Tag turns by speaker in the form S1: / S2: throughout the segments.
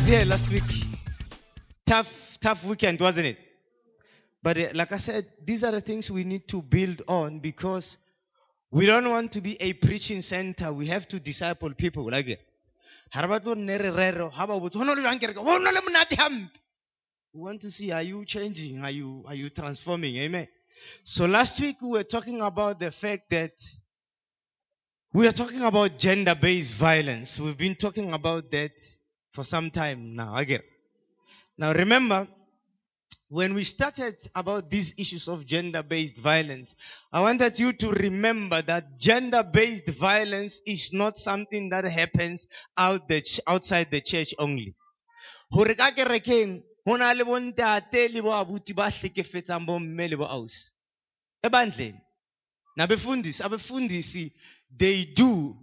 S1: us here last week. Tough, tough weekend, wasn't it? But uh, like I said, these are the things we need to build on because we don't want to be a preaching center. We have to disciple people. Like. We want to see are you changing? Are you are you transforming? Amen. So last week we were talking about the fact that we are talking about gender-based violence. We've been talking about that for some time now. Again. Now remember, when we started about these issues of gender-based violence, I wanted you to remember that gender-based violence is not something that happens out the ch- outside the church only. Bo they do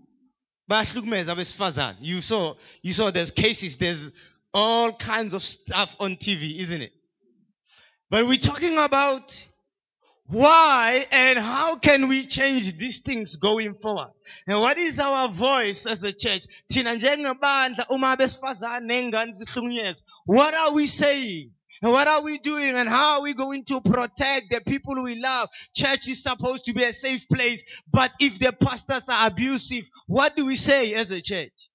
S1: bayahlukumeza abesifazane. You saw, you saw there's cases, there's all kinds of stuff on TV, isn't it? But we're talking about why and how can we change these things going forward? And what is our voice as a church? What are we saying? And what are we doing and how are we going to protect the people we love? Church is supposed to be a safe place, but if the pastors are abusive, what do we say as a church?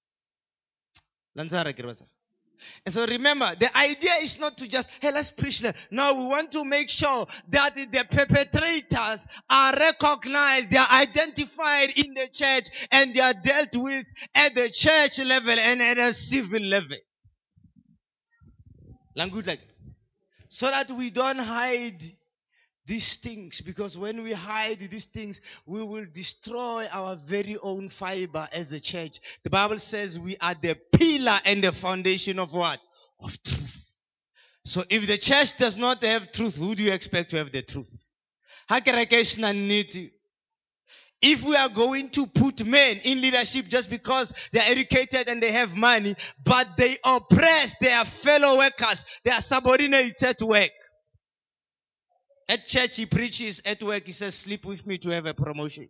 S1: And so remember, the idea is not to just, hey, let's preach that. No, we want to make sure that the perpetrators are recognized, they are identified in the church, and they are dealt with at the church level and at a civil level. Language like so that we don't hide these things because when we hide these things we will destroy our very own fiber as a church. The bible says we are the pillar and the foundation of what? Of truth. So if the church does not have truth who do you expect to have the truth if we are going to put men in leadership just because they are educated and they have money, but they oppress their fellow workers, they are subordinates at work. At church, he preaches. At work, he says, sleep with me to have a promotion.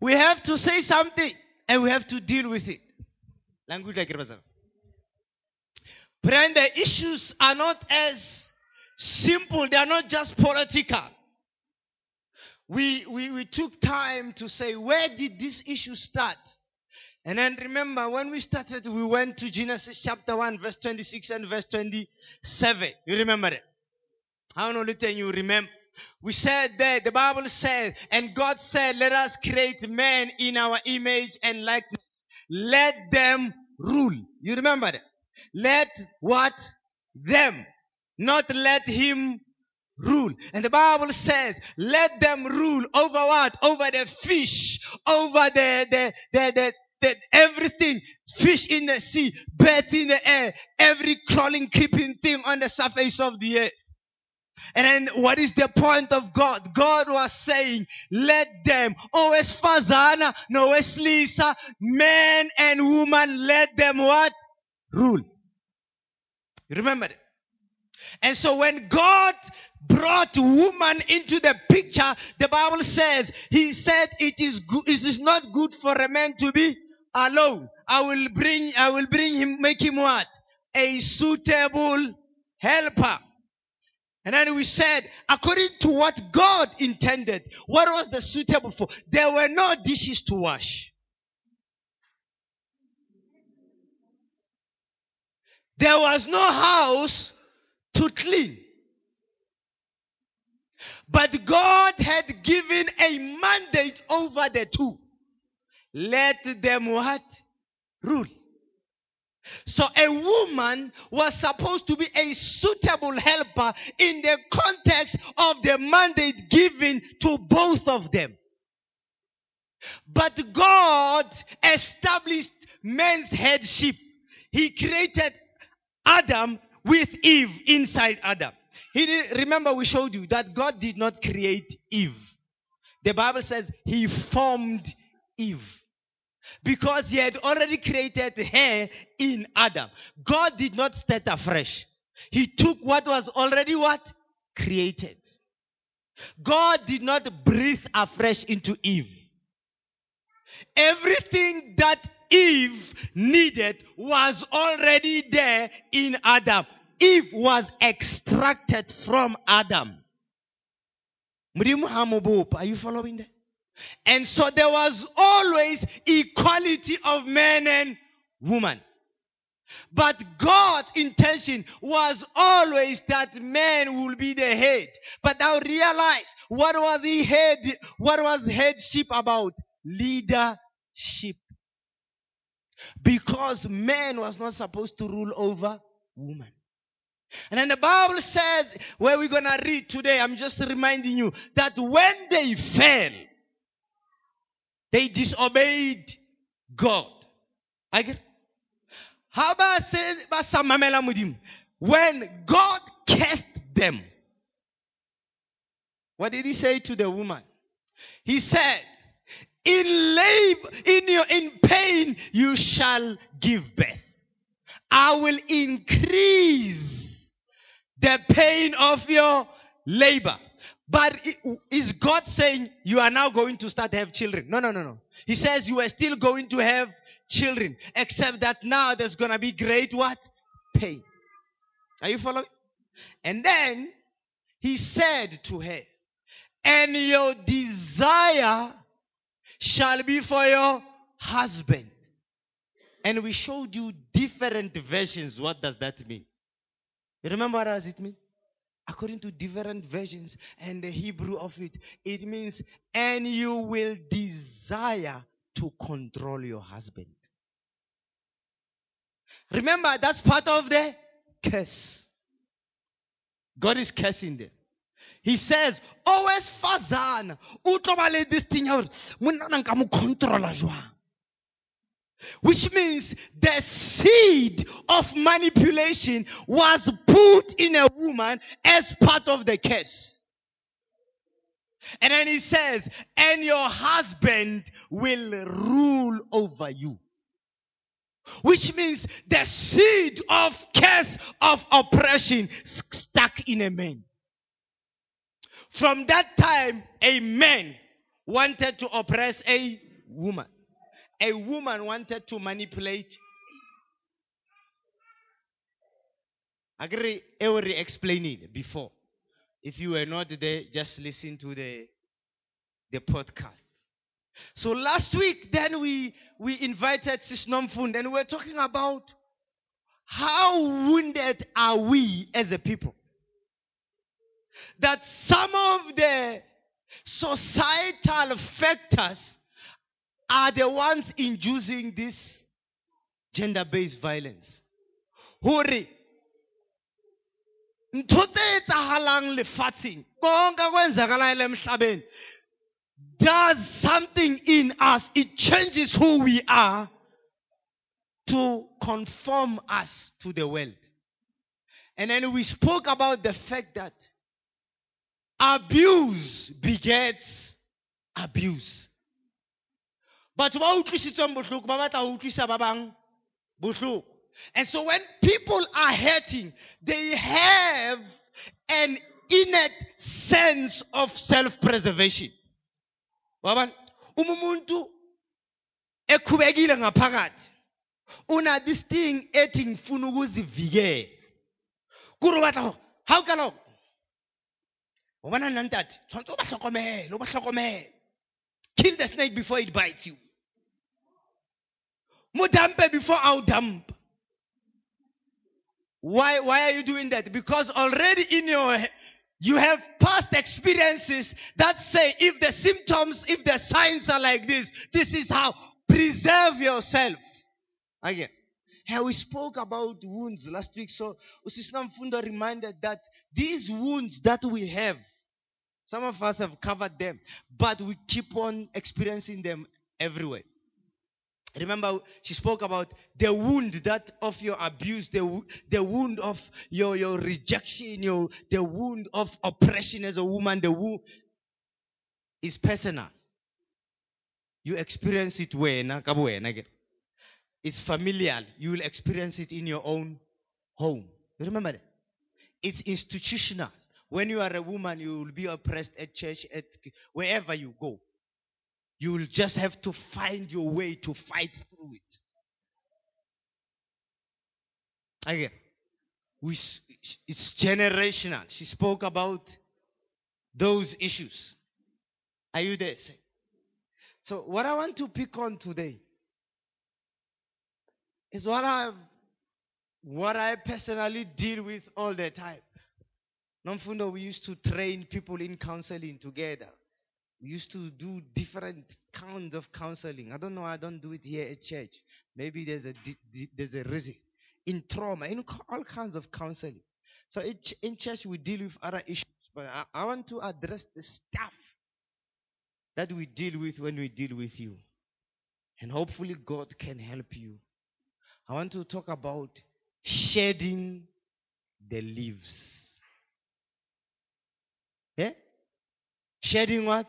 S1: We have to say something and we have to deal with it. Language like Rabazan. Friend, the issues are not as simple. They are not just political we, we, we took time to say, where did this issue start? And then remember, when we started, we went to Genesis chapter 1, verse 26 and verse 27. You remember it? How no little you remember? We said that the Bible said, and God said, let us create man in our image and likeness. Let them rule. You remember that? Let what? Them. Not let him rule. And the Bible says, let them rule over what? Over the fish, over the, the, the, the, the everything, fish in the sea, birds in the air, every crawling, creeping thing on the surface of the earth. And then what is the point of God? God was saying, let them, oh Fazana, no Lisa, man and woman, let them what? Rule. You remember it? And so when God brought woman into the picture, the Bible says, He said it is good, it is not good for a man to be alone. I will bring, I will bring him, make him what? A suitable helper. And then we said, according to what God intended, what was the suitable for? There were no dishes to wash. There was no house to clean. But God had given a mandate over the two. Let them what? Rule. So a woman was supposed to be a suitable helper in the context of the mandate given to both of them. But God established man's headship. He created Adam with Eve inside Adam. He did, remember we showed you that God did not create Eve. The Bible says he formed Eve. Because he had already created her in Adam. God did not start afresh. He took what was already what? Created. God did not breathe afresh into Eve. Everything that Eve needed was already there in Adam. Eve was extracted from Adam. Are you following that? And so there was always equality of man and woman. But God's intention was always that man will be the head. But now realize what was he head, what was headship about? Leadership. Because man was not supposed to rule over woman. And then the Bible says, where we're gonna read today, I'm just reminding you that when they fell, they disobeyed God. Say when God cursed them? What did he say to the woman? He said, in labor, in your, in you shall give birth. I will increase the pain of your labor. But is God saying you are now going to start to have children? No, no, no, no. He says you are still going to have children, except that now there's going to be great what? Pain. Are you following? And then he said to her, and your desire shall be for your husband. And we showed you different versions. What does that mean? You remember what does it mean? According to different versions and the Hebrew of it, it means, and you will desire to control your husband. Remember, that's part of the curse. God is cursing them. He says, oh, always fazana. Utlobale this thing out. Which means the seed of manipulation was put in a woman as part of the curse. And then he says, and your husband will rule over you. Which means the seed of curse of oppression stuck in a man. From that time, a man wanted to oppress a woman. A woman wanted to manipulate. I already explained it before. If you were not there, just listen to the, the podcast. So last week, then we, we invited Sis Nomfundo and we we're talking about how wounded are we as a people? That some of the societal factors are the ones inducing this gender-based violence. Hore konke kwenzakalayo emhlabeni does something in us it changes who we are to conform us to the world and then we spoke about the fact that abuse begets abuse but ba utlwisitsweng bohloko ba batla ho utlwisa ba bang bohloko and so when people are hurting, they have an innate sense of self-preservation. Wabona? Uma umuntu ekhubekile ngaphakathi una this thing ethi ngifuna ukuzivikela. Kuri batla ha o kala Wabona nantati, tshwantse o ba hlokomele, o ba hlokomele. Kill the snake before it bites you. Mo dampe before I'll dump. Why, why are you doing that? Because already in your, you have past experiences that say if the symptoms, if the signs are like this, this is how. Preserve yourself. Again. How we spoke about wounds last week. So uSis Nomfundo reminded that these wounds that we have, some of us have covered them, but we keep on experiencing them everywhere. Remember, she spoke about the wound that of your abuse, the, the wound of your, your rejection, your, the wound of oppression as a woman, the wound is personal. You experience it when, it's familial. You will experience it in your own home. Remember that? It's institutional. When you are a woman, you will be oppressed at church, at wherever you go. You will just have to find your way to fight through it. Again, we, it's generational. She spoke about those issues. Are you there? So, what I want to pick on today is what I what I personally deal with all the time. Nomfundo, we used to train people in counseling together. We used to do different kinds of counseling. I don't know. I don't do it here at church. Maybe there's a there's a reason. In trauma, in all kinds of counseling. So in church we deal with other issues, but I, I want to address the stuff that we deal with when we deal with you, and hopefully God can help you. I want to talk about shedding the leaves. Yeah? Shedding what?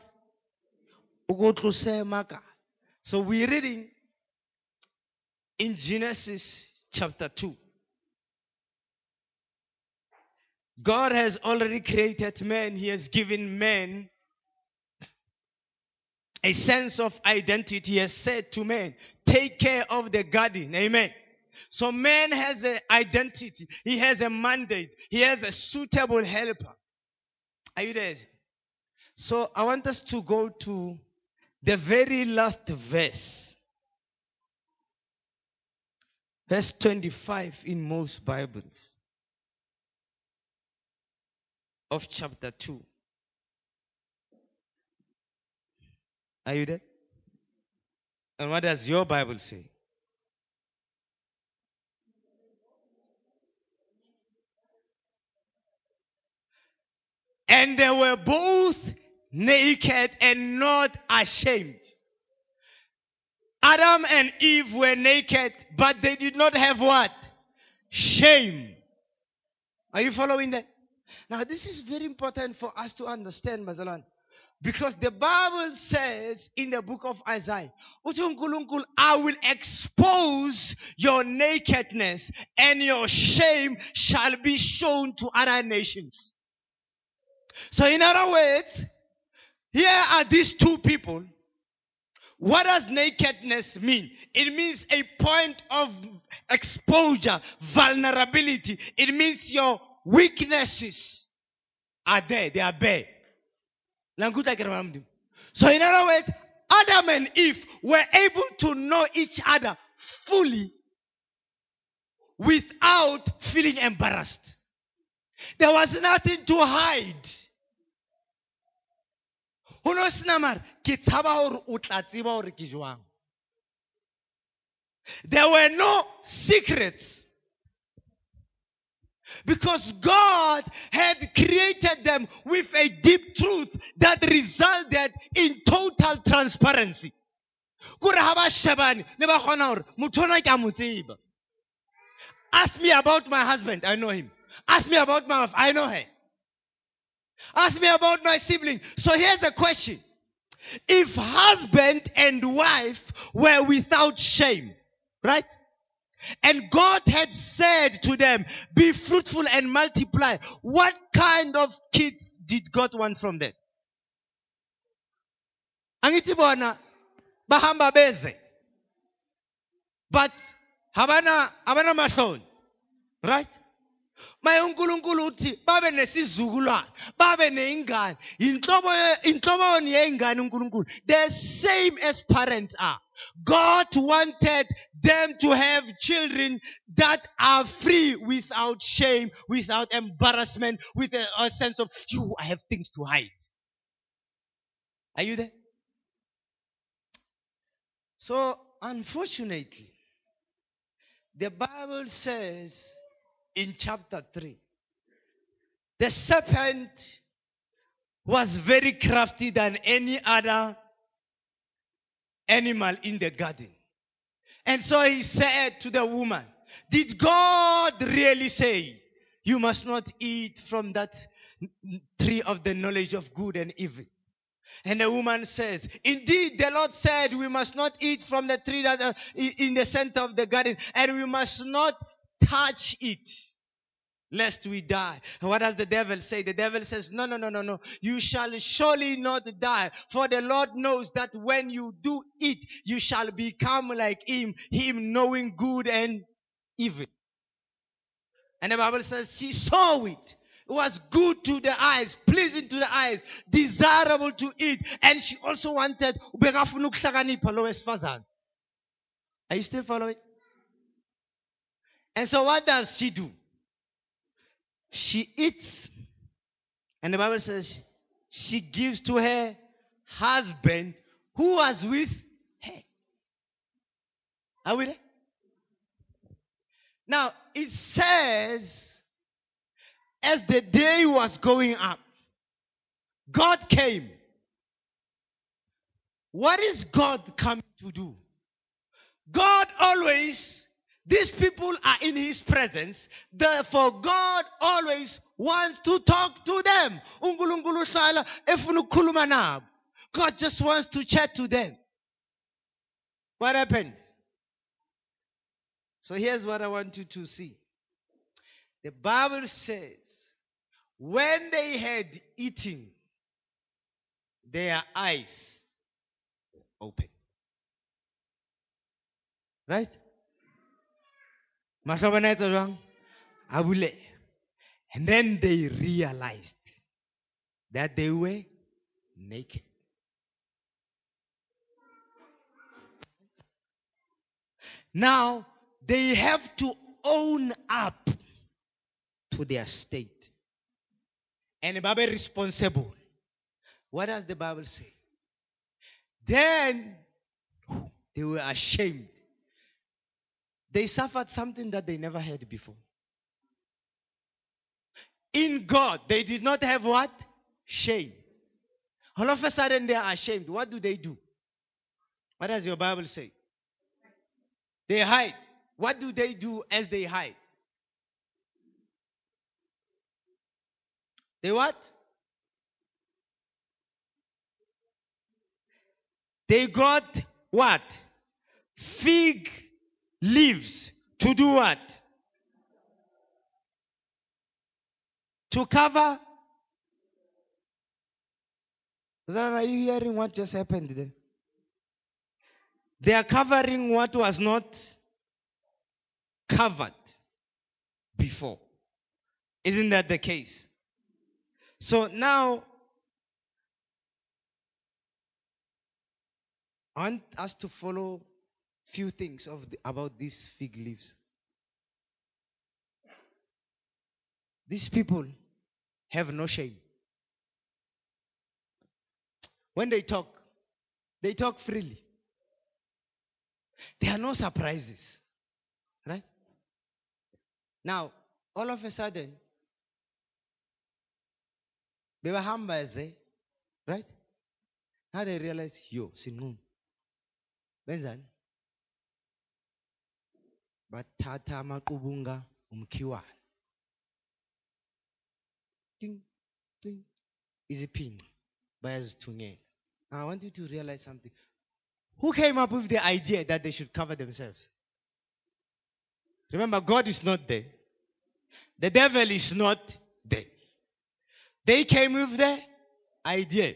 S1: So we're reading in Genesis chapter 2. God has already created man. He has given man a sense of identity. He has said to man, take care of the garden. Amen. So man has an identity. He has a mandate. He has a suitable helper. Are you there? So I want us to go to the very last verse. Verse 25 in most Bibles of chapter 2. Are you there? And what does your Bible say? And they were both naked and not ashamed. Adam and Eve were naked, but they did not have what? Shame. Are you following that? Now, this is very important for us to understand, Mazalan. Because the Bible says in the book of Isaiah, I will expose your nakedness and your shame shall be shown to other nations. So in other words, here are these two people. What does nakedness mean? It means a point of exposure, vulnerability. It means your weaknesses are there. They are bare. So in other words, Adam and Eve were able to know each other fully without feeling embarrassed. There was nothing to hide go no sena mare ke tshaba gore o tla tseba gore ke jwang there were no secrets because God had created them with a deep truth that resulted in total transparency. Ask me about my husband, I know him. Ask me about my wife, I know her. Ask me about my sibling. So here's a question. If husband and wife were without shame, right? And God had said to them, be fruitful and multiply. What kind of kids did God want from them? angithi bahamba beze but habana habana right maye uNkulunkulu uthi babe nesizukulwane babe neingane inhlobo inhloboni yeingane uNkulunkulu the same as parents are God wanted them to have children that are free without shame, without embarrassment, with a, a sense of, you, I have things to hide. Are you there? So, unfortunately, the Bible says in chapter 3. The serpent was very crafty than any other animal in the garden. And so he said to the woman, Did God really say you must not eat from that tree of the knowledge of good and evil? And the woman says, Indeed, the Lord said we must not eat from the tree that uh, in the center of the garden, and we must not touch it lest we die. And what does the devil say? The devil says, no, no, no, no, no. You shall surely not die. For the Lord knows that when you do it, you shall become like him, him knowing good and evil. And the Bible says she saw it. It was good to the eyes, pleasing to the eyes, desirable to eat. And she also wanted Are you still following? And so what does she do? She eats. And the Bible says she gives to her husband who was with her. Are we there? Now, it says, as the day was going up, God came. What is God coming to do? God always, these people are in His presence. Therefore, God always wants to talk to them. God just wants to chat to them. What happened? So here's what I want you to see. The Bible says, when they had eaten, their eyes open. Right? And then they realized that they were naked. Now, they have to own up to their state. And Bible responsible. What does the Bible say? Then they were ashamed. They suffered something that they never had before. In God, they did not have what? Shame. All of a sudden, they are ashamed. What do they do? What does your Bible say? They hide. What do they do as they hide? They what? They got what? Fig leaves to do what? To cover. Zara, Are you hearing what just happened there? They are covering what was not covered before. Isn't that the case? So now, I want us to follow few things of the, about these fig leaves. These people have no shame. When they talk, they talk freely. There are no surprises. Right? Now, all of a sudden, they bebahamba eze right now they realize yo sinquma benzani bathatha amaqubunga umkhiwane ting ting iziphinqa bayazithungela i want you to realize something who came up with the idea that they should cover themselves remember god is not there the devil is not there they came with the idea.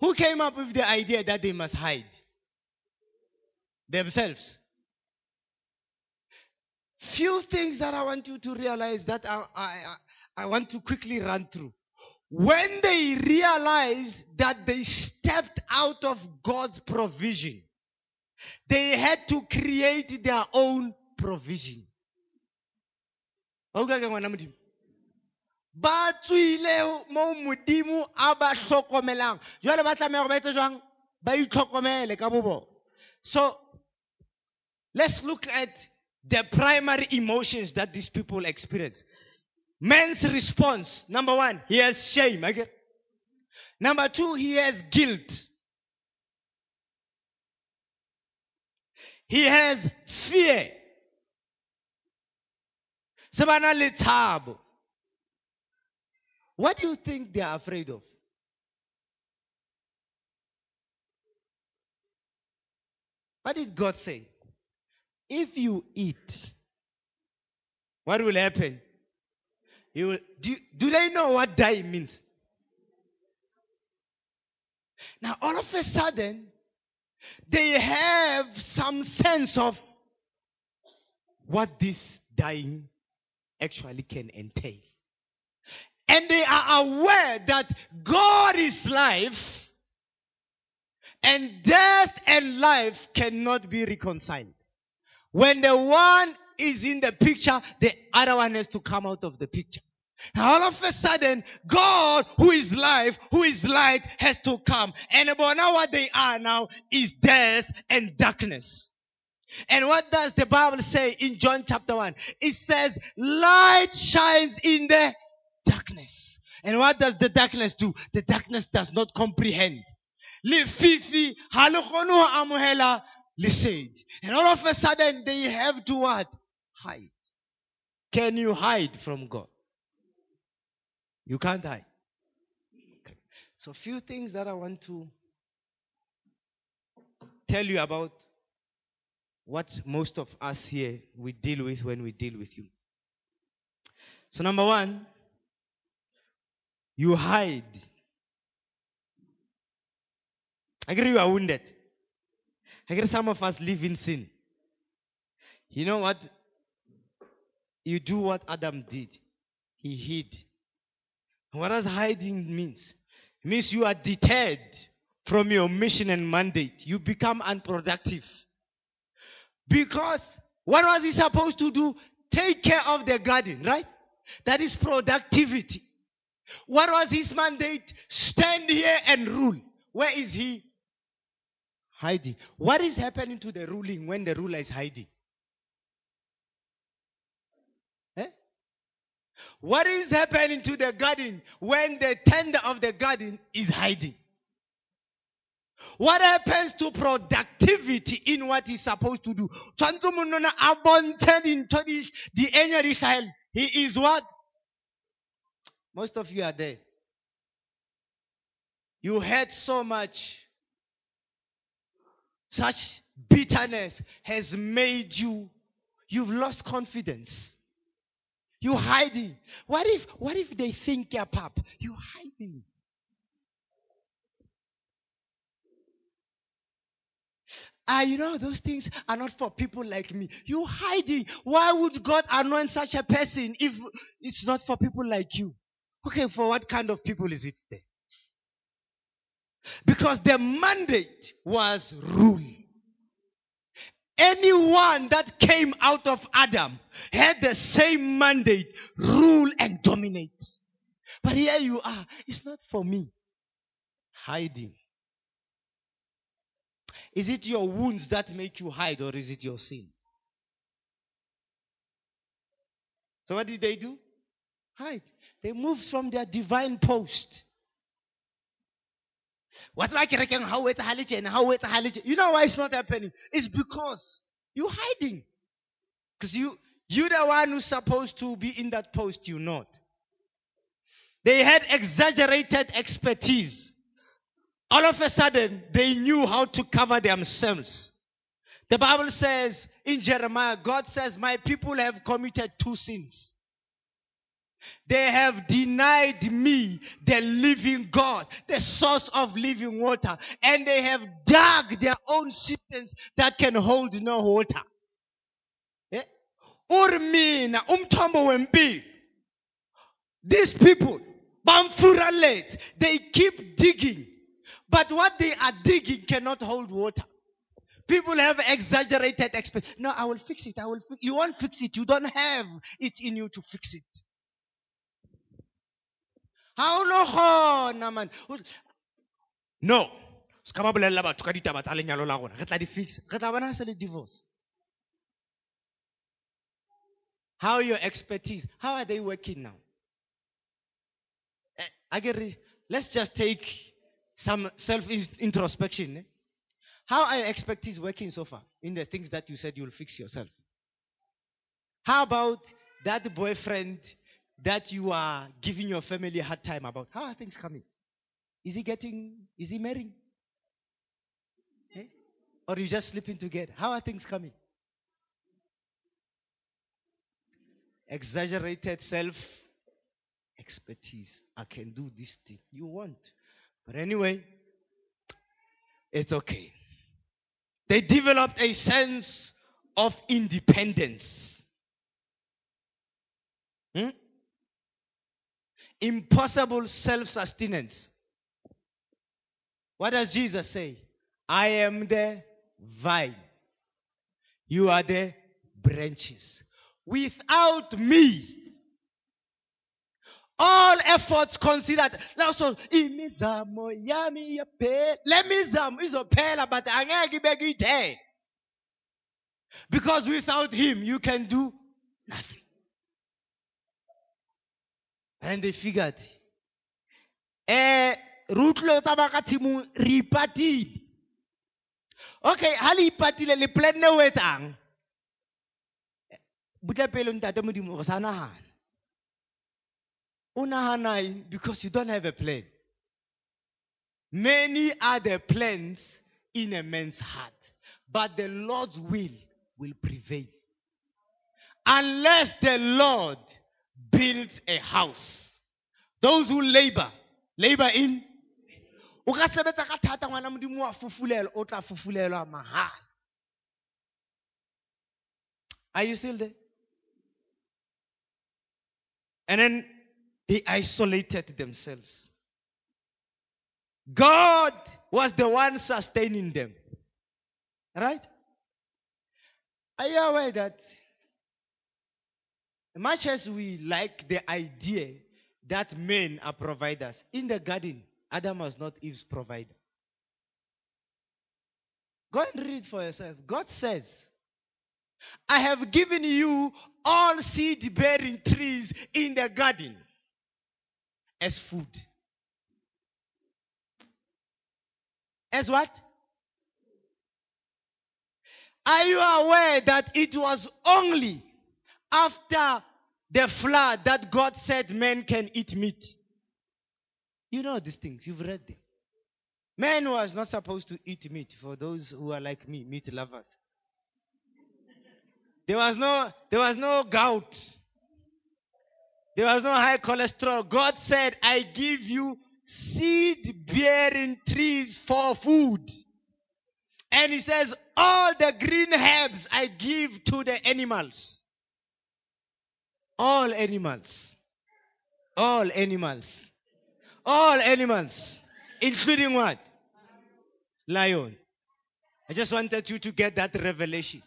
S1: Who came up with the idea that they must hide? Themselves. Few things that I want you to realize that I, I, I want to quickly run through. When they realized that they stepped out of God's provision, they had to create their own provision. Ba tswile mo modimo a ba hlokomelang. Jwale ba tlameha ba etse ba itlhokomele ka so let's look at the primary emotions that these people experience man's response number one he has shame okay? number two he has guilt he has fear what do you think they are afraid of? What did God say? If you eat, what will happen? You will, do, do they know what die means? Now, all of a sudden, they have some sense of what this dying actually can entail. And they are aware that God is life and death and life cannot be reconciled. When the one is in the picture, the other one has to come out of the picture. All of a sudden, God, who is life, who is light, has to come. And about now what they are now is death and darkness. And what does the Bible say in John chapter 1? It says, light shines in the darkness. And what does the darkness do? The darkness does not comprehend. Amuhela, said. And all of a sudden they have to what? Hide. Can you hide from God? You can't hide. Okay. So, few things that I want to tell you about what most of us here we deal with when we deal with you. So, number one, you hide. I agree you are wounded. I agree some of us live in sin. You know what? You do what Adam did. He hid. What does hiding means? It means you are deterred from your mission and mandate. You become unproductive. Because what was he supposed to do? Take care of the garden, right? That is productivity. What was his mandate? Stand here and rule. Where is he? Hiding. What is happening to the ruling when the ruler is hiding? Eh? What is happening to the garden when the tender of the garden is hiding? What happens to productivity in what he's supposed to do? The He is what? Most of you are there. You had so much. Such bitterness has made you, you've lost confidence. You hiding. What if what if they think you're pap? You hiding. Ah, you know, those things are not for people like me. You hiding. Why would God anoint such a person if it's not for people like you? Okay, for what kind of people is it there? Because the mandate was rule. Anyone that came out of Adam had the same mandate rule and dominate. But here you are. It's not for me. Hiding. Is it your wounds that make you hide or is it your sin? So what did they do? Hide. They moved from their divine post. What's my kerekeng how it's and how it's You know why it's not happening? It's because you're hiding. Because you you're the one who's supposed to be in that post, you're not. They had exaggerated expertise. All of a sudden, they knew how to cover themselves. The Bible says in Jeremiah, God says, My people have committed two sins. They have denied me, the living God, the source of living water, and they have dug their own cisterns that can hold no water. Eh? Urmina, umthombo wempilo. These people, bamfuralate, they keep digging, but what they are digging cannot hold water. People have exaggerated expectations. No, I will fix it. I will. Fix. You won't fix it. You don't have it in you to fix it. How man? No. Di divorce. How your expertise how are they working now? Eh, I get let's just take some self introspection eh? how are your expertise working so far in the things that you said you'll fix yourself? How about that boyfriend that you are giving your family a hard time about. How are things coming? Is he getting, is he marrying? Eh? Or you just sleeping together? How are things coming? Exaggerated self expertise. I can do this thing. You want. But anyway, it's okay. They developed a sense of independence. Hmm? Impossible self sustenance. What does Jesus say? I am the vine. You are the branches. Without me, all efforts considered. Now, so imizamo yami yaphela. Le mizamo izophela but angeke ibeke ithele. Because without him you can do nothing. And they figured eh re utlwile tsamaya ka tshimong re ipatile. Okay ha le ipatile le plan ne o etsang? Butle pele ntate modimo go sa nagana o naganang because you don't have a plan. Many are the plans in a man's heart but the lord's will will prevail. Unless the lord builds a house. Those who labor labor in are you still there? And then they isolated themselves. God was the one sustaining them. Right? Are you aware that much as we like the idea that men are providers in the garden Adam was not Eve's provider. Go and read for yourself. God says, I have given you all seed bearing trees in the garden as food. As what? Are you aware that it was only after the flood that God said men can eat meat? You know these things, you've read them. Man was not supposed to eat meat for those who are like me, meat lovers. There was no there was no gout. There was no high cholesterol. God said, I give you seed bearing trees for food. And he says, all the green herbs I give to the animals. All animals. All animals. All animals. Including what? Lion. I just wanted you to get that revelation.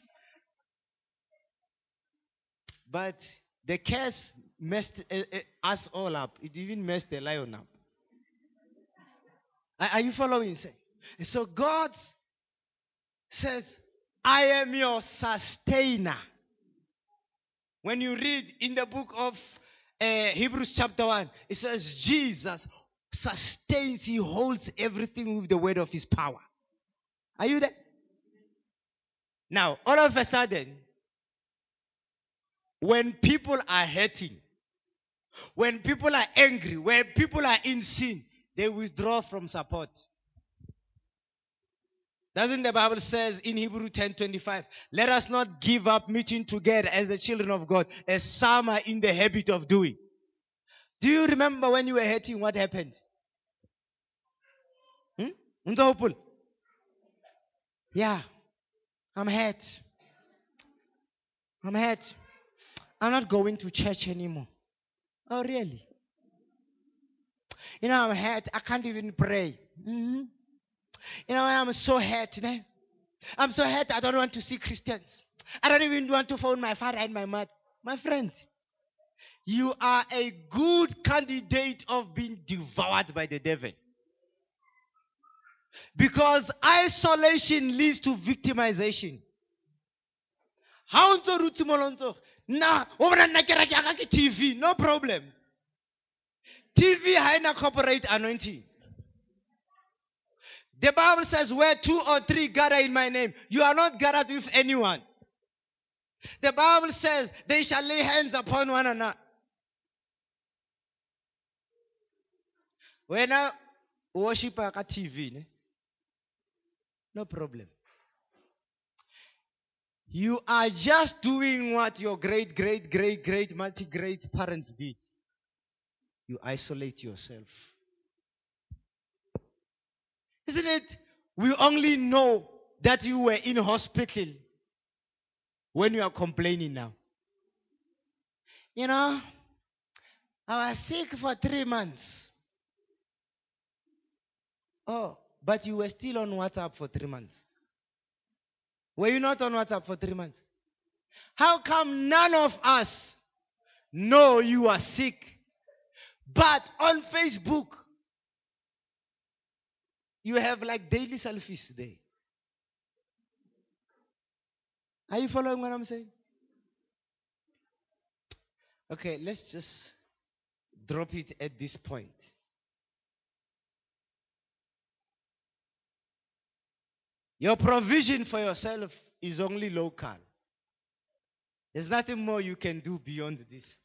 S1: But the curse messed uh, uh, us all up. It even messed the lion up. Are, are you following? So God says, I am your sustainer. When you read in the book of uh, Hebrews chapter 1, it says, Jesus sustains, he holds everything with the word of his power. Are you there? Now, all of a sudden, when people are hurting, when people are angry, when people are in sin, they withdraw from support. Doesn't the Bible says in Hebrew 10:25, let us not give up meeting together as the children of God, as some are in the habit of doing. Do you remember when you were hurting what happened? Hmm? Yeah. I'm hurt. I'm hurt. I'm not going to church anymore. Oh, really? You know, I'm hurt. I can't even pray. Mm-hmm. You know, I'm so hurt. I'm so hurt. I don't want to see Christians. I don't even want to phone my father and my mother. My friend, you are a good candidate of being devoured by the devil. Because isolation leads to victimization. How ntse re utse molontsho nna o bona nna ke reka ke tv no problem tv ina corporate anointing the bible says where two or three gather in my name you are not gathered with anyone the bible says they shall lay hands upon one another When I worship ka tv no problem you are just doing what your great, great, great, great, multi great parents did. You isolate yourself. Isn't it? We only know that you were in hospital when you are complaining now. You know, I was sick for three months. Oh, but you were still on WhatsApp for three months. Were you not on WhatsApp for three months? How come none of us know you are sick? But on Facebook, you have like daily selfies there. Are you following what I'm saying? Okay, let's just drop it at this point. Your provision for yourself is only local. There's nothing more you can do beyond this.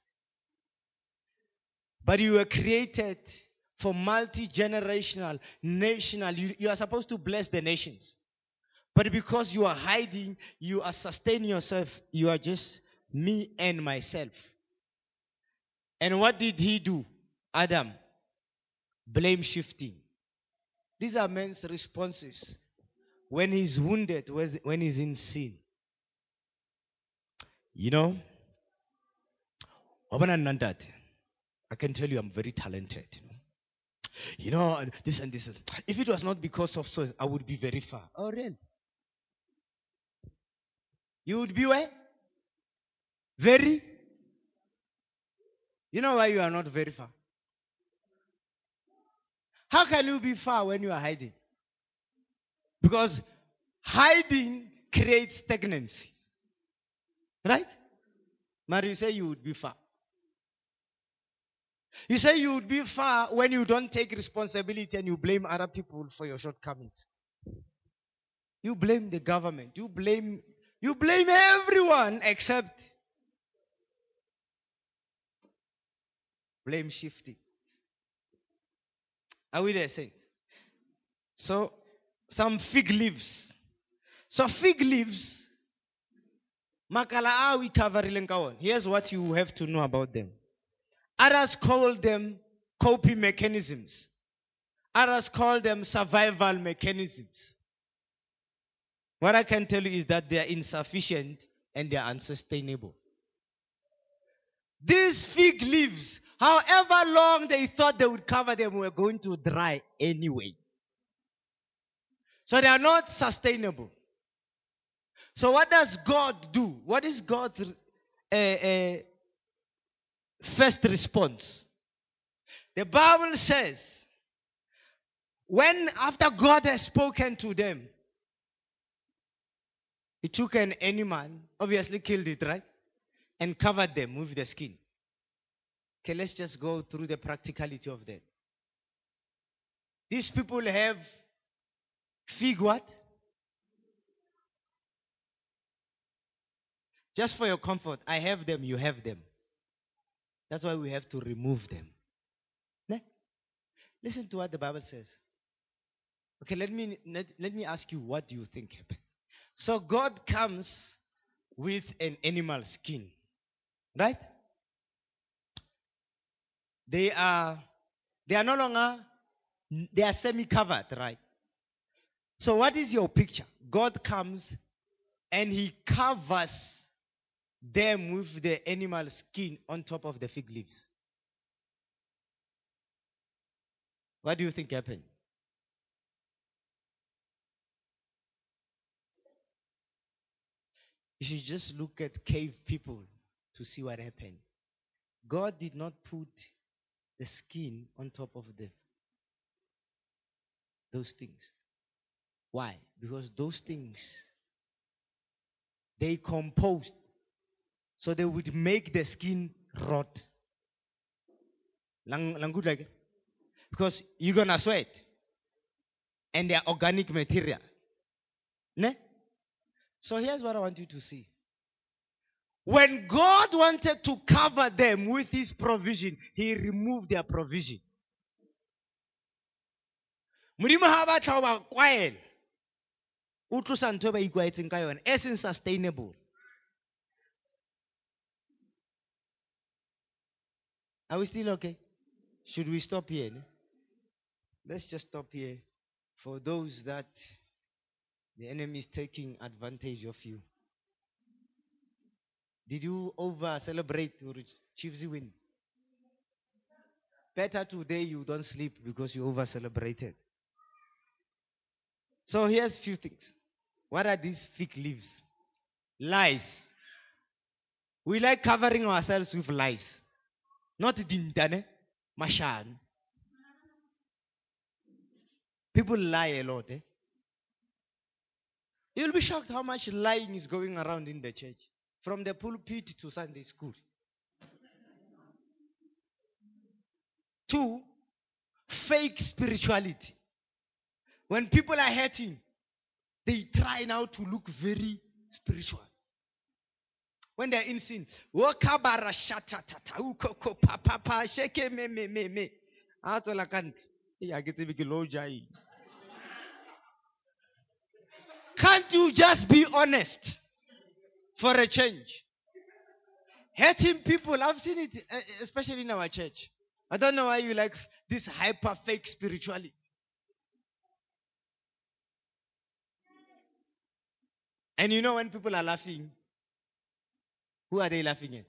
S1: But you were created for multi generational, national. You, you are supposed to bless the nations. But because you are hiding, you are sustaining yourself. You are just me and myself. And what did he do? Adam. Blame shifting. These are men's responses when he's wounded, when he's in sin. You know, I can tell you I'm very talented. You know, this and this. If it was not because of so, I would be very far. Oh, really? You would be where? Very? You know why you are not very far? How can you be far when you are hiding? Because hiding creates stagnancy. Right? But you say you would be far. You say you would be far when you don't take responsibility and you blame other people for your shortcomings. You blame the government. You blame you blame everyone except blame shifting. Are we there, saints? So some fig leaves. So fig leaves, makala we coverileng ka Here's what you have to know about them. Others call them coping mechanisms. Others call them survival mechanisms. What I can tell you is that they are insufficient and they are unsustainable. These fig leaves, however long they thought they would cover them, were going to dry anyway. So they are not sustainable. So what does God do? What is God's uh, uh, first response? The Bible says, when after God has spoken to them, he took an animal, obviously killed it, right? And covered them with the skin. Okay, let's just go through the practicality of that. These people have fig what? Just for your comfort, I have them, you have them. That's why we have to remove them. Ne? Listen to what the Bible says. Okay, let me let, let me ask you what do you think happened? So God comes with an animal skin. Right? They are they are no longer they are semi-covered, right? So what is your picture? God comes and he covers them with the animal skin on top of the fig leaves. What do you think happened? You should just look at cave people to see what happened. God did not put the skin on top of the those things. Why? Because those things they composed so they would make the skin rot. Lang, because you're gonna sweat and they're organic material. Ne? So here's what I want you to see. When God wanted to cover them with his provision, he removed their provision. modimo seng sustainable are we still okay should we stop here ne? let's just stop here for those that the enemy is taking advantage of you did you over celebrate your chiefs win Better today you don't sleep because you over celebrated. So here's few things. What are these fig leaves? Lies. We like covering ourselves with lies. Not dintane, mashan. People lie a lot. Eh? You'll be shocked how much lying is going around in the church, from the pulpit to Sunday school. Two, fake spirituality. When people are hurting, they try now to look very spiritual. When they're in sin, wakabara shatatata, ukoko papa shake me me me me. Ato la kanti. Iya ke tsebe ke lo jai. Can't you just be honest for a change? Hurting people, I've seen it, especially in our church. I don't know why you like this hyper fake spirituality. And you know when people are laughing, who are they laughing at?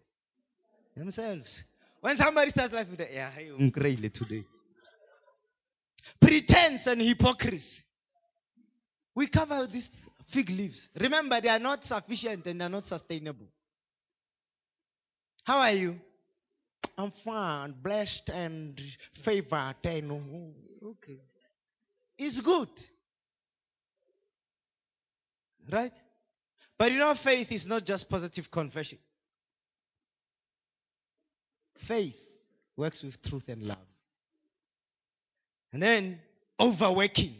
S1: Themselves. When somebody starts laughing, they yeah, I'm um, crazy today. Pretense and hypocrisy. We cover these fig leaves. Remember, they are not sufficient and they are not sustainable. How are you? I'm fine, blessed and favored. And, oh, okay. It's good. Right? But you know, faith is not just positive confession. Faith works with truth and love. And then overworking.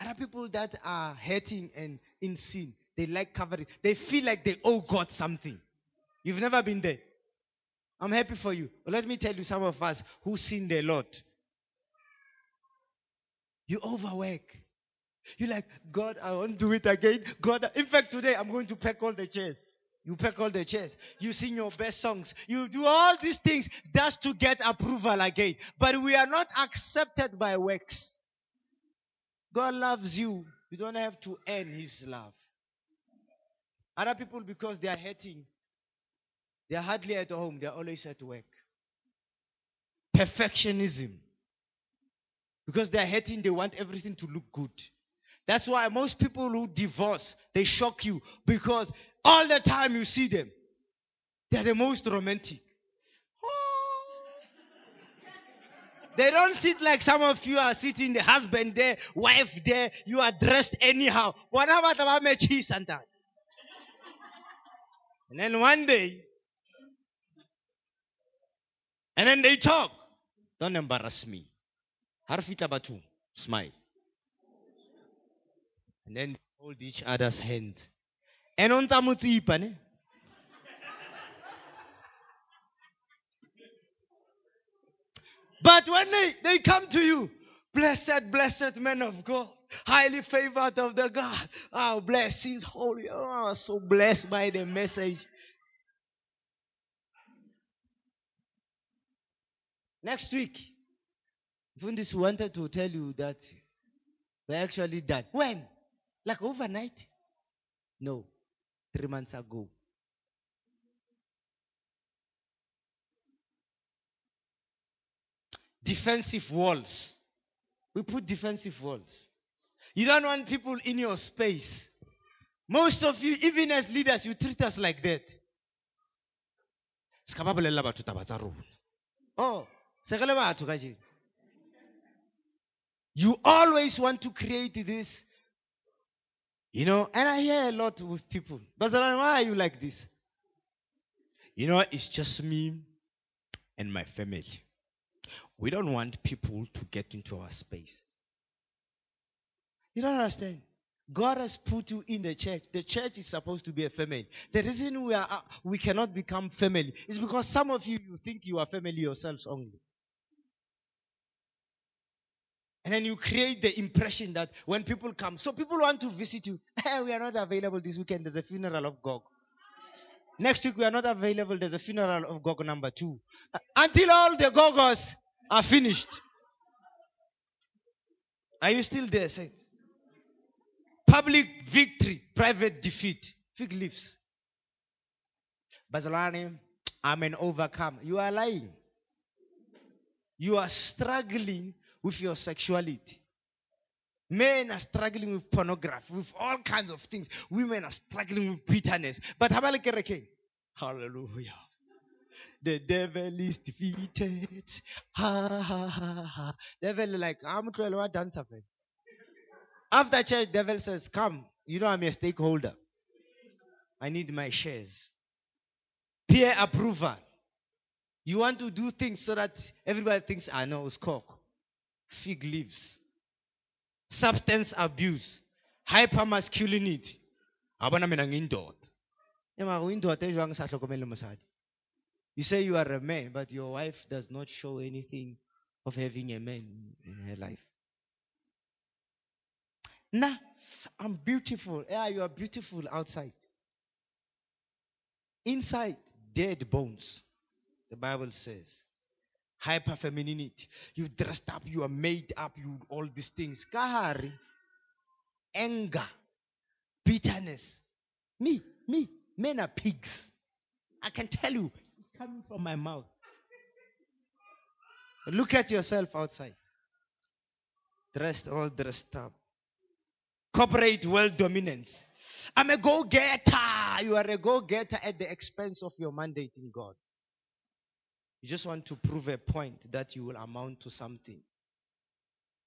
S1: There are people that are hurting and in sin. They like covering. They feel like they owe God something. You've never been there. I'm happy for you. But let me tell you, some of us who sinned a lot. You overwork. You're like, God, I won't do it again. God, in fact, today I'm going to pack all the chairs. You pack all the chairs. You sing your best songs. You do all these things just to get approval again. But we are not accepted by works. God loves you. You don't have to earn His love. Other people, because they are hurting, they are hardly at home, they are always at work. Perfectionism. Because they are hurting, they want everything to look good. That's why most people who divorce, they shock you because all the time you see them, they're the most romantic. They don't sit like some of you are sitting, the husband there, wife there, you are dressed anyhow. Whatever the cheese and that. And then one day, and then they talk. Don't embarrass me. Harfita batu, smile and then hold each other's hands. And on tamutsipa ne? But when they, they come to you, blessed, blessed men of God, highly favored of the God, oh, blessings, holy, oh, so blessed by the message. Next week, Fundis wanted to tell you that we actually done. When? Like overnight? No. Three months ago. Defensive walls. We put defensive walls. You don't want people in your space. Most of you, even as leaders, you treat us like that. Oh, you always want to create this you know, and I hear a lot with people. But why are you like this? You know, it's just me and my family. We don't want people to get into our space. You don't understand. God has put you in the church. The church is supposed to be a family. The reason we are we cannot become family is because some of you you think you are family yourselves only. And then you create the impression that when people come, so people want to visit you. Hey, we are not available this weekend. There's a funeral of Gog. Next week we are not available. There's a funeral of Gog number two. Uh, until all the Gogos are finished. Are you still there, saints? Public victory, private defeat. Fig leaves. Bazalani, I'm an overcomer. You are lying. You are struggling with your sexuality. Men are struggling with pornography, with all kinds of things. Women are struggling with bitterness. But hallelujah. The devil is defeated. Ha ha ha ha. Devil like I'm what dancer. After church, devil says, Come, you know I'm a stakeholder. I need my shares. Peer approval. You want to do things so that everybody thinks I know it's cock. Fig leaves. Substance abuse. Hypermasculinity. You say you are a man, but your wife does not show anything of having a man in her life. Nah, I'm beautiful. Yeah, you are beautiful outside. Inside, dead bones. The Bible says. Hyper femininity. You dressed up, you are made up, you all these things. Kahari. Anger. Bitterness. Me, me, men are pigs. I can tell you, it's coming from my mouth. Look at yourself outside. Dressed, all dressed up. Corporate world dominance. I'm a go getter. You are a go getter at the expense of your mandate in God. You just want to prove a point that you will amount to something.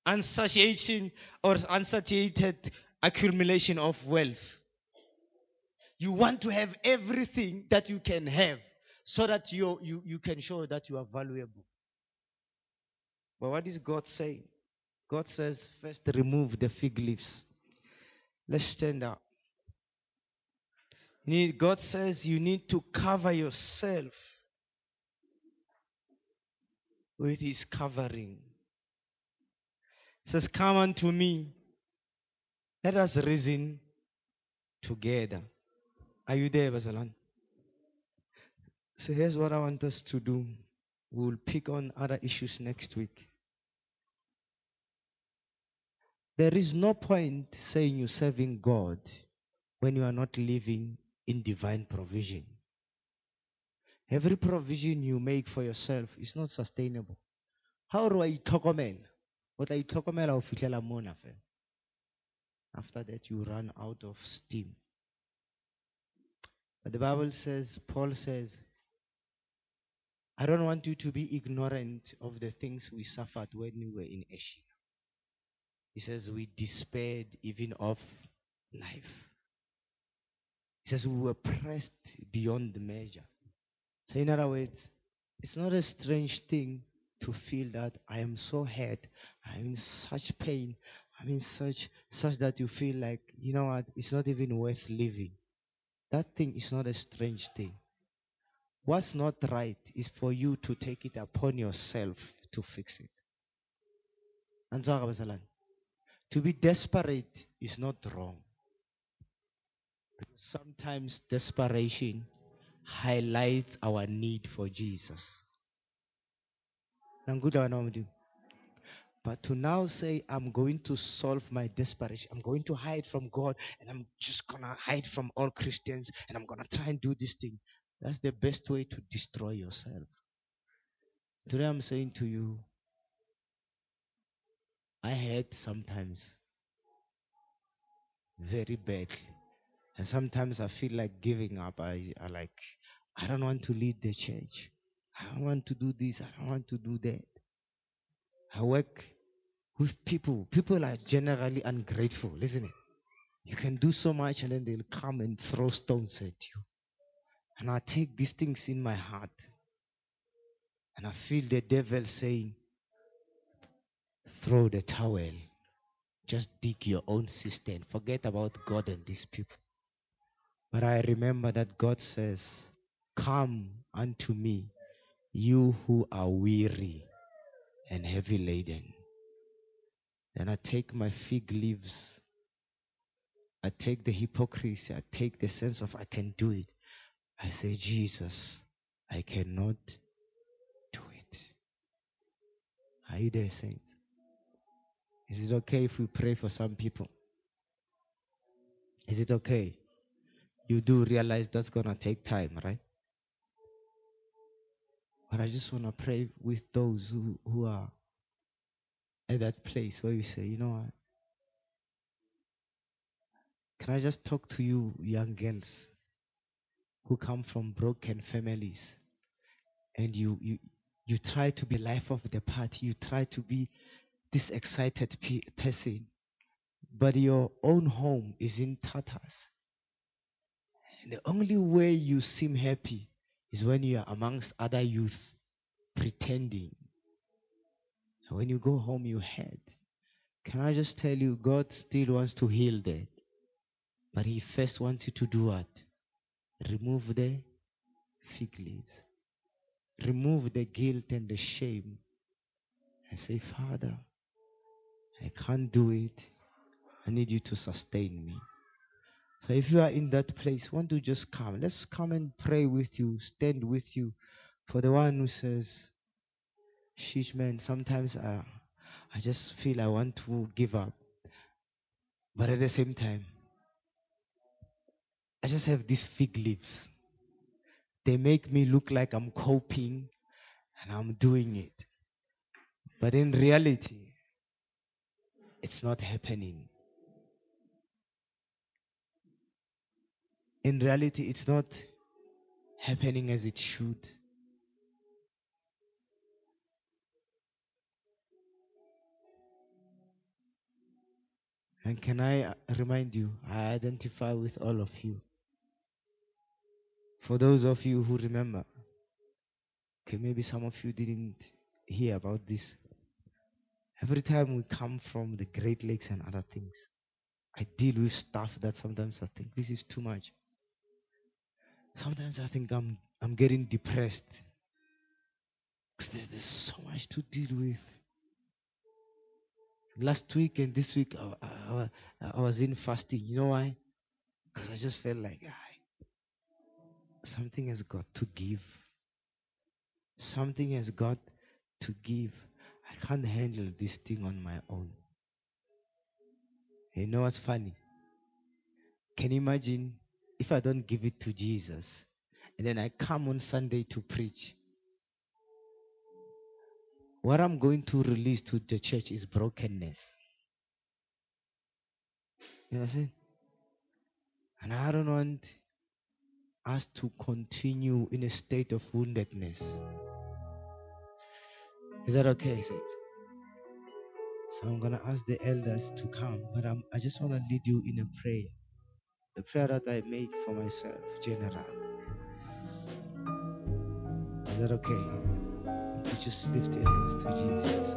S1: Unsatiation or unsatiated accumulation of wealth. You want to have everything that you can have so that you, you, you can show that you are valuable. But what is God saying? God says, first remove the fig leaves. Let's stand up. God says you need to cover yourself with His covering. Says, Come unto me. Let us reason together. Are you there, Basalan? So here's what I want us to do. We'll pick on other issues next week. There is no point saying you're serving God when you are not living in divine provision. Every provision you make for yourself is not sustainable. How do I itokomela? What I itokomela o fihlela mona After that you run out of steam. But the Bible says, Paul says, I don't want you to be ignorant of the things we suffered when we were in Asia. He says, We despaired even of life. He says, We were pressed beyond measure. So, in other words, it's not a strange thing to feel that I am so hurt, I'm in such pain, I'm in such such that you feel like, you know what, it's not even worth living. That thing is not a strange thing. What's not right is for you to take it upon yourself to fix it. To be desperate is not wrong. Sometimes desperation highlights our need for Jesus. But to now say, I'm going to solve my desperation, I'm going to hide from God, and I'm just going to hide from all Christians, and I'm going to try and do this thing. That's the best way to destroy yourself. Today I'm saying to you, I hate sometimes very badly. And sometimes I feel like giving up. I, I like, I don't want to lead the church. I don't want to do this. I don't want to do that. I work with people. People are generally ungrateful, isn't it? You can do so much and then they'll come and throw stones at you. And I take these things in my heart. And I feel the devil saying, throw the towel. Just dig your own cistern. Forget about God and these people. But I remember that God says, Come unto me, you who are weary and heavy laden. Then I take my fig leaves. I take the hypocrisy. I take the sense of I can do it. I say, Jesus, I cannot do it. Are you there, saints? Is it okay if we pray for some people? Is it okay? You do realize that's going to take time, right? But I just want to pray with those who, who are at that place where you say, you know what? Can I just talk to you, young girls who come from broken families and you, you, you try to be life of the party, you try to be this excited pe- person, but your own home is in tatters. And the only way you seem happy is when you are amongst other youth pretending. When you go home, you hurt. Can I just tell you, God still wants to heal that. But He first wants you to do what? Remove the fig leaves. Remove the guilt and the shame. And say, Father, I can't do it. I need you to sustain me. So if you are in that place, want to just come. Let's come and pray with you, stand with you. For the one who says, Sheesh man, sometimes I, I just feel I want to give up. But at the same time, I just have these fig leaves. They make me look like I'm coping and I'm doing it. But in reality, it's not happening. In reality, it's not happening as it should. And can I uh, remind you, I identify with all of you. For those of you who remember, okay, maybe some of you didn't hear about this. Every time we come from the Great Lakes and other things, I deal with stuff that sometimes I think this is too much. Sometimes I think I'm I'm getting depressed because there's, there's so much to deal with. Last week and this week, I, I, I was in fasting. You know why? Because I just felt like I, something has got to give. Something has got to give. I can't handle this thing on my own. You know what's funny? Can you imagine if I don't give it to Jesus and then I come on Sunday to preach? What I'm going to release to the church is brokenness. You know what I'm saying? And I don't want us to continue in a state of woundedness. Is that okay? Is it? So I'm gonna ask the elders to come, but I'm, I just want to lead you in a prayer, the prayer that I make for myself, general. Is that okay? You just lift your hands to Jesus.